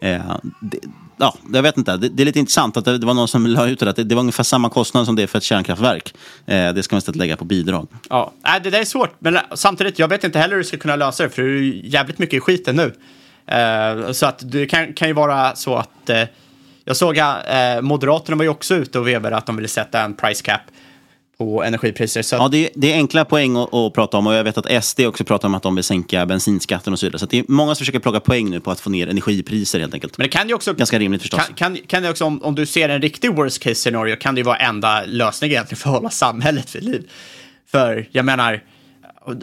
Eh, det, ja, jag vet inte, det, det är lite intressant att det, det var någon som la ut det, att det, det var ungefär samma kostnad som det är för ett kärnkraftverk. Eh, det ska man istället lägga på bidrag. Ja, äh, det där är svårt. Men samtidigt, jag vet inte heller hur du ska kunna lösa det, för det är jävligt mycket i skiten nu. Eh, så att det kan, kan ju vara så att... eh, jag såg att eh, Moderaterna var ju också ute och vevade att de ville sätta en price cap på energipriser. Så Ja, det, är- det är enkla poäng att, att prata om och jag vet att SD också pratar om att de vill sänka bensinskatten och så vidare. Så att det är många som försöker plocka poäng nu på att få ner energipriser helt enkelt. Men det kan ju också... Ganska rimligt förstås. Kan, kan, kan det också, om, om du ser en riktig worst case scenario, kan det ju vara enda lösningen egentligen för att hålla samhället vid liv. För jag menar,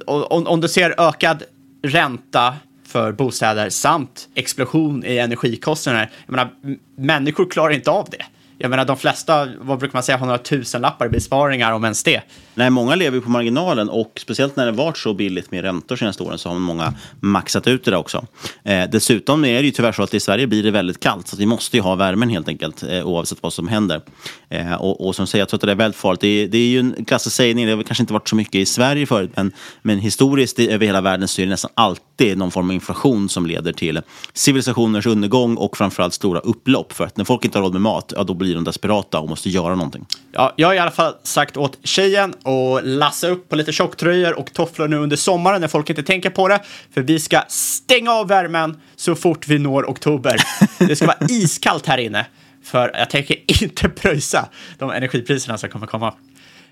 om, om, du ser ökad ränta för bostäder samt explosion i energikostnader. Jag menar, människor klarar inte av det. Jag menar, de flesta, vad brukar man säga, har några tusenlappar i besparingar, om ens det. Nej, många lever ju på marginalen och speciellt när det varit så billigt med räntor senaste åren så har många maxat ut det där också. Eh, dessutom är det ju tyvärr så att i Sverige blir det väldigt kallt så att vi måste ju ha värmen helt enkelt eh, oavsett vad som händer. Eh, och, och som säger, jag tror att det är väldigt farligt. Det är, det är ju en klassisk sägning, det har kanske inte varit så mycket i Sverige förut men, men historiskt över hela världen så är det nästan alltid någon form av inflation som leder till civilisationers undergång och framförallt stora upplopp. För att när folk inte har råd med mat, ja, då blir de desperata och måste göra någonting. Ja, jag har i alla fall sagt åt tjejen att lassa upp på lite tjocktröjor och tofflor nu under sommaren när folk inte tänker på det. För vi ska stänga av värmen så fort vi når oktober. <laughs> Det ska vara iskallt här inne. För jag tänker inte pröjsa de energipriserna som kommer komma.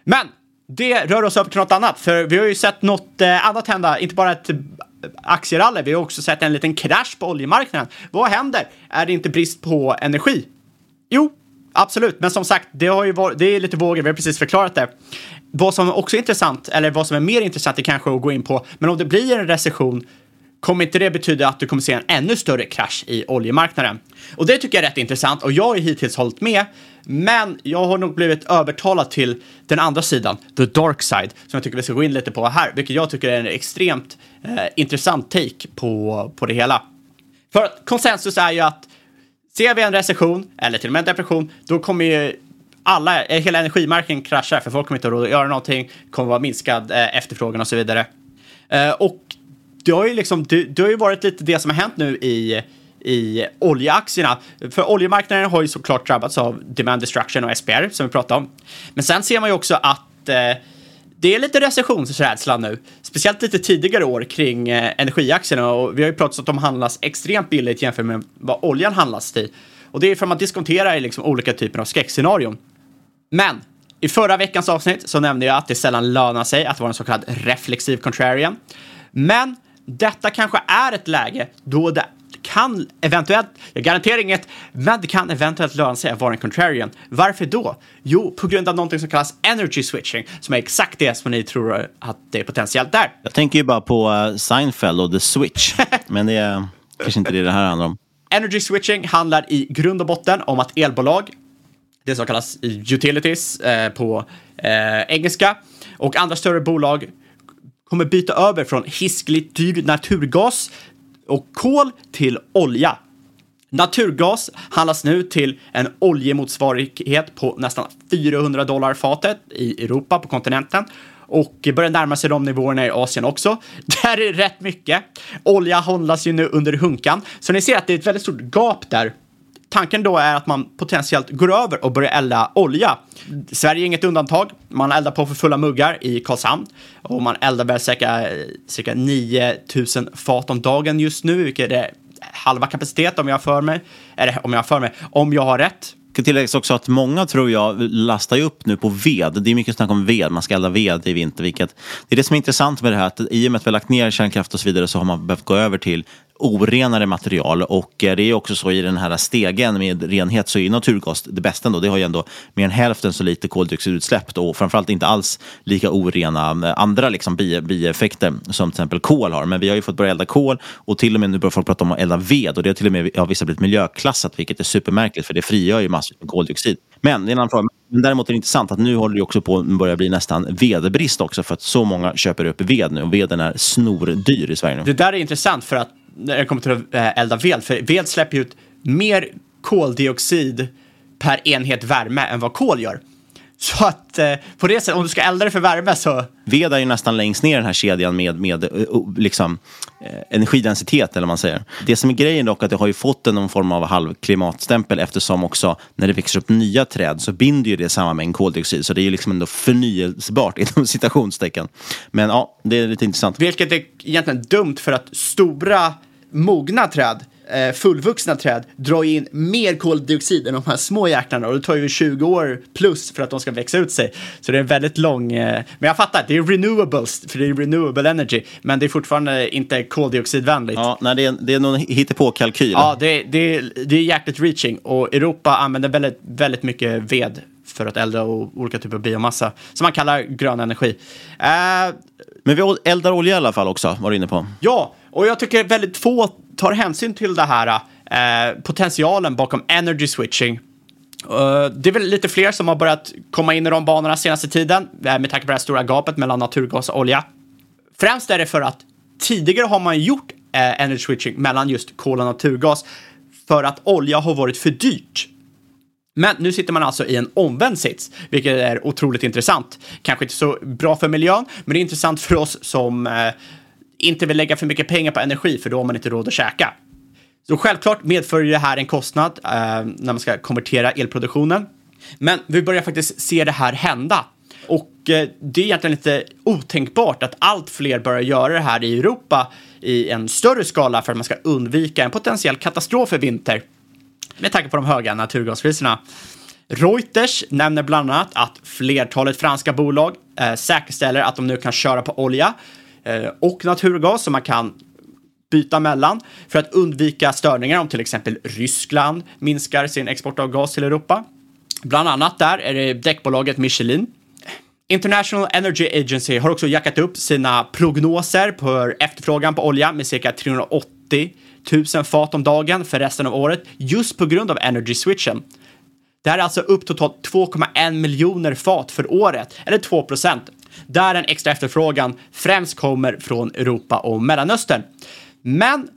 Men det rör oss över till något annat. För vi har ju sett något eh, annat hända. Inte bara ett aktierally, vi har också sett en liten krasch på oljemarknaden. Vad händer? Är det inte brist på energi? Jo, absolut. Men som sagt, det, har ju varit, det är lite vågor. Vi har precis förklarat det. Vad som också är intressant, eller vad som är mer intressant är kanske att gå in på, men om det blir en recession, kommer inte det betyda att du kommer se en ännu större krasch i oljemarknaden? Och det tycker jag är rätt intressant och jag har hittills hållit med. Men jag har nog blivit övertalad till den andra sidan, the dark side, som jag tycker vi ska gå in lite på här, vilket jag tycker är en extremt eh, intressant take på, på det hela. För att konsensus är ju att ser vi en recession, eller till och med en depression, då kommer ju alla, eh, hela energimarknaden krascha, för folk kommer inte ha råd att göra någonting, kommer vara minskad eh, efterfrågan och så vidare. Eh, och det har ju liksom, det, det har ju varit lite det som har hänt nu i, i oljeaktierna. För oljemarknaden har ju såklart drabbats av demand destruction och SPR som vi pratade om. Men sen ser man ju också att eh, det är lite recessionsrädsla nu, speciellt lite tidigare år kring eh, energiaktierna och vi har ju pratat om att de handlas extremt billigt jämfört med vad oljan handlas till. Och det är för att man diskonterar i liksom olika typer av skräckscenarion. Men i förra veckans avsnitt så nämnde jag att det sällan lönar sig att vara en så kallad reflexiv contrarian. Men detta kanske är ett läge då det kan eventuellt, jag garanterar inget, men det kan eventuellt löna sig att vara en contrarian. Varför då? Jo, på grund av någonting som kallas energy switching, som är exakt det som ni tror att det är potentiellt där. Jag tänker ju bara på uh, Seinfeld och The Switch, <laughs> men det är kanske inte det det här handlar om. Energy switching handlar i grund och botten om att elbolag, det som kallas utilities eh, på eh, engelska, och andra större bolag kommer byta över från hiskligt dyr naturgas och kol till olja. Naturgas handlas nu till en oljemotsvarighet på nästan 400 dollar fatet i Europa på kontinenten och börjar närma sig de nivåerna i Asien också. <laughs> Där är rätt mycket. Olja handlas ju nu under hunkan, så ni ser att det är ett väldigt stort gap där tanken då är att man potentiellt går över och börjar elda olja. Sverige är inget undantag. Man eldar på för fulla muggar i Karlshamn och man eldar väl cirka, cirka 9000 fat om dagen just nu, vilket är halva kapacitet om jag har för mig. Eller om jag har för mig, om jag har rätt. kan tilläggas också att många tror jag lastar upp nu på ved. Det är mycket snack om ved, man ska elda ved i vinter. Vilket, det är det som är intressant med det här, att i och med att vi har lagt ner kärnkraft och så vidare så har man behövt gå över till orenare material. Och eh, det är också så i den här stegen med renhet så är naturgas det bästa ändå. Det har ju ändå mer än hälften så lite koldioxidutsläpp och framförallt inte alls lika orena eh, andra liksom bi bieffekter som till exempel kol har. Men vi har ju fått börja elda kol och till och med nu börjar folk prata om att elda ved och det har till och med av vissa blivit miljöklassat vilket är supermärkligt för det frigör ju massor med koldioxid. Men det är en annan fråga. Men däremot är det intressant att nu håller det också på att börja bli nästan vedbrist också för att så många köper upp ved nu och veden är snordyr i Sverige nu. Det där är intressant för att när det kommer till att eh, elda ved, för ved släpper ut mer koldioxid per enhet värme än vad kol gör. Så att eh, på det sättet, om du ska elda det för värme så... Ved är ju nästan längst ner i den här kedjan med, med uh, liksom, eh, energidensitet, eller vad man säger. Det som är grejen dock, att det har ju fått en någon form av halvklimatstämpel eftersom också när det växer upp nya träd så binder ju det samma mängd koldioxid. Så det är ju liksom ändå förnyelsebart <laughs> inom citationstecken. Men ja, det är lite intressant. Vilket är egentligen dumt för att stora mogna träd eh, fullvuxna träd drar in mer koldioxid än de här små jäklarna och det tar ju 20 år plus för att de ska växa ut sig. Så det är en väldigt lång, eh, men jag fattar, det är renewables, för det är renewable energy, men det är fortfarande inte koldioxidvänligt. Ja, nej, det är, det är någon hittepåkalkyl. Ja, det, det, det är jäkligt reaching och Europa använder väldigt, väldigt mycket ved för att elda och olika typer av biomassa som man kallar grön energi. Eh, men vi eldar olja i alla fall också, var du inne på. Ja, och jag tycker väldigt få tar hänsyn till det här eh, potentialen bakom energy switching. Uh, det är väl lite fler som har börjat komma in i de banorna senaste tiden med tanke på det här stora gapet mellan naturgas och olja. Främst är det för att tidigare har man gjort eh, energy switching mellan just kol och naturgas för att olja har varit för dyrt. Men nu sitter man alltså i en omvänd sits, vilket är otroligt intressant. Kanske inte så bra för miljön, men det är intressant för oss som eh, inte vill lägga för mycket pengar på energi, för då har man inte råd att käka. Så självklart medför det här en kostnad eh, när man ska konvertera elproduktionen. Men vi börjar faktiskt se det här hända. Och eh, det är egentligen lite otänkbart att allt fler börjar göra det här i Europa i en större skala för att man ska undvika en potentiell katastrof i vinter. Med tanke på de höga naturgaspriserna. Reuters nämner bland annat att flertalet franska bolag eh, säkerställer att de nu kan köra på olja eh, och naturgas som man kan byta mellan för att undvika störningar om till exempel Ryssland minskar sin export av gas till Europa. Bland annat där är det däckbolaget Michelin. International Energy Agency har också jackat upp sina prognoser för efterfrågan på olja med cirka 380 1000 fat om dagen för resten av året just på grund av energy switchen. Det här är alltså upp totalt 2,1 miljoner fat för året, eller 2 procent, där en extra efterfrågan främst kommer från Europa och Mellanöstern. Men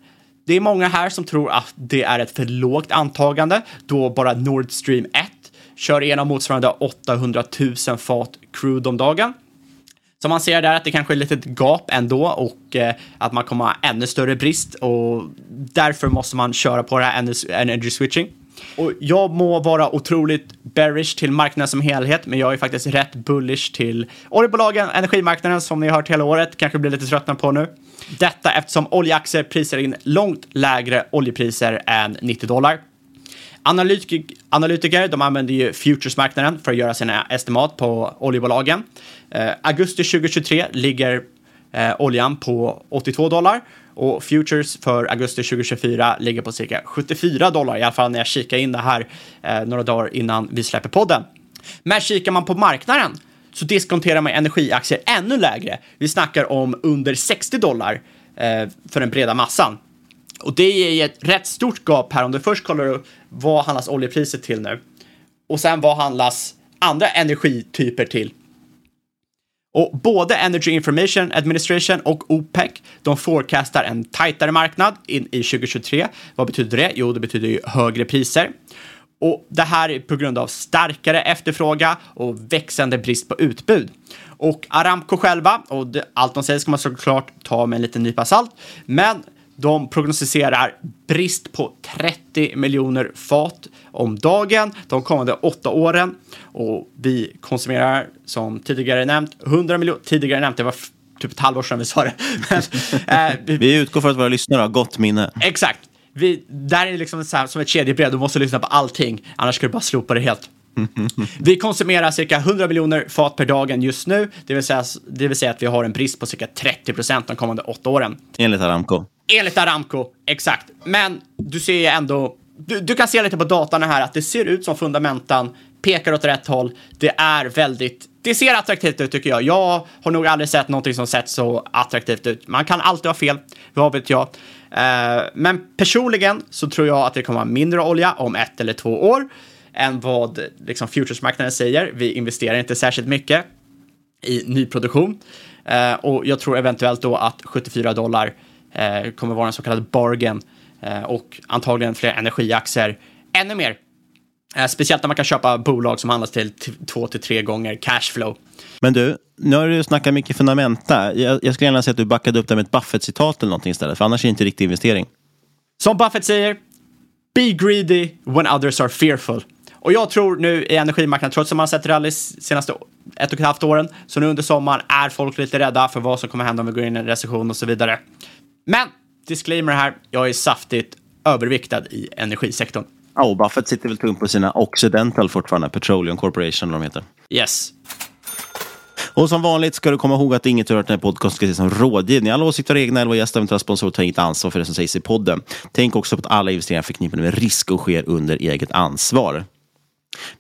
det är många här som tror att det är ett för lågt antagande då bara Nord Stream 1 kör igenom motsvarande 800 000 fat crude om dagen. Så man ser där att det kanske är ett litet gap ändå och eh, att man kommer ha ännu större brist och därför måste man köra på det här energy switching. Och jag må vara otroligt bearish till marknaden som helhet, men jag är faktiskt rätt bullish till oljebolagen, energimarknaden som ni har hört hela året, kanske blir lite tröttna på nu. Detta eftersom oljeaktier prisar in långt lägre oljepriser än 90 dollar. Analytik analytiker de använder ju futuresmarknaden för att göra sina estimat på oljebolagen. Eh, augusti 2023 ligger eh, oljan på 82 dollar och futures för augusti 2024 ligger på cirka 74 dollar, i alla fall när jag kikar in det här eh, några dagar innan vi släpper podden. Men kikar man på marknaden så diskonterar man energiaktier ännu lägre. Vi snackar om under 60 dollar eh, för den breda massan. Och det är ett rätt stort gap här om du först kollar upp vad handlas oljepriset till nu och sen vad handlas andra energityper till. Och både Energy Information Administration och OPEC, de forecastar en tajtare marknad in i 2023. Vad betyder det? Jo, det betyder ju högre priser. Och det här är på grund av starkare efterfrågan och växande brist på utbud. Och Aramco själva, och det, allt de säger ska man såklart ta med en liten nypa salt, men de prognostiserar brist på 30 miljoner fat om dagen de kommande åtta åren. Och vi konsumerar som tidigare nämnt 100 miljoner, tidigare nämnt, det var typ ett halvår sedan vi sa det. <laughs> Men, äh, vi, vi utgår för att våra lyssnare har gott minne. Exakt. Vi, där är det liksom här, som ett kedjebrev, du måste lyssna på allting, annars ska du bara slopa det helt. <laughs> Vi konsumerar cirka 100 miljoner fat per dagen just nu, det vill, säga, det vill säga att vi har en brist på cirka 30 procent de kommande åtta åren. Enligt Aramco. Enligt Aramco, exakt. Men du ser ju ändå, du, du, kan se lite på datan här att det ser ut som fundamentan pekar åt rätt håll. Det är väldigt, det ser attraktivt ut tycker jag. Jag har nog aldrig sett någonting som sett så attraktivt ut. Man kan alltid ha fel, vad vet jag. Eh, men personligen så tror jag att det kommer vara mindre olja om ett eller två år än vad liksom, futuresmarknaden säger. Vi investerar inte särskilt mycket i nyproduktion Eh, och jag tror eventuellt då att 74 dollar uh, kommer vara en så kallad bargain och antagligen fler energiaktier ännu mer. Speciellt när man kan köpa bolag som handlas till två till tre gånger cashflow. Men du, nu har du snackat mycket fundamenta. Jag, jag skulle gärna se att du backade upp det med ett Buffett-citat eller någonting istället, för annars är det inte riktig investering. Som Buffett säger, be greedy when others are fearful. Och jag tror nu i energimarknaden, trots att man har sett rally senaste ett och ett halvt åren, så nu under sommaren är folk lite rädda för vad som kommer hända om vi går in i en recession och så vidare. Men, disclaimer här, jag är saftigt överviktad i energisektorn. Ja, och Buffett sitter väl tungt på sina Occidental fortfarande, Petroleum Corporation eller de heter. Yes. Och som vanligt ska du komma ihåg att inget du hört den här podcasten ska ses som rådgivning. Alla åsikter och egna eller gäster eventuella sponsorer tar inget ansvar för det som sägs i podden. Tänk också på att alla investeringar förknippade med risk och sker under eget ansvar.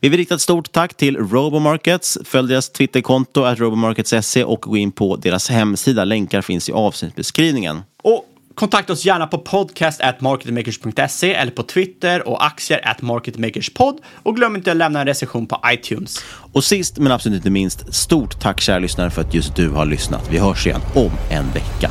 Vi vill rikta ett stort tack till Robomarkets. Följ deras Twitterkonto, att robomarkets.se och gå in på deras hemsida. Länkar finns i avsnittsbeskrivningen. Och kontakta oss gärna på podcast at marketmakers.se eller på Twitter och aktier at marketmakerspod. Och glöm inte att lämna en recension på iTunes. Och sist men absolut inte minst, stort tack kära lyssnare för att just du har lyssnat. Vi hörs igen om en vecka.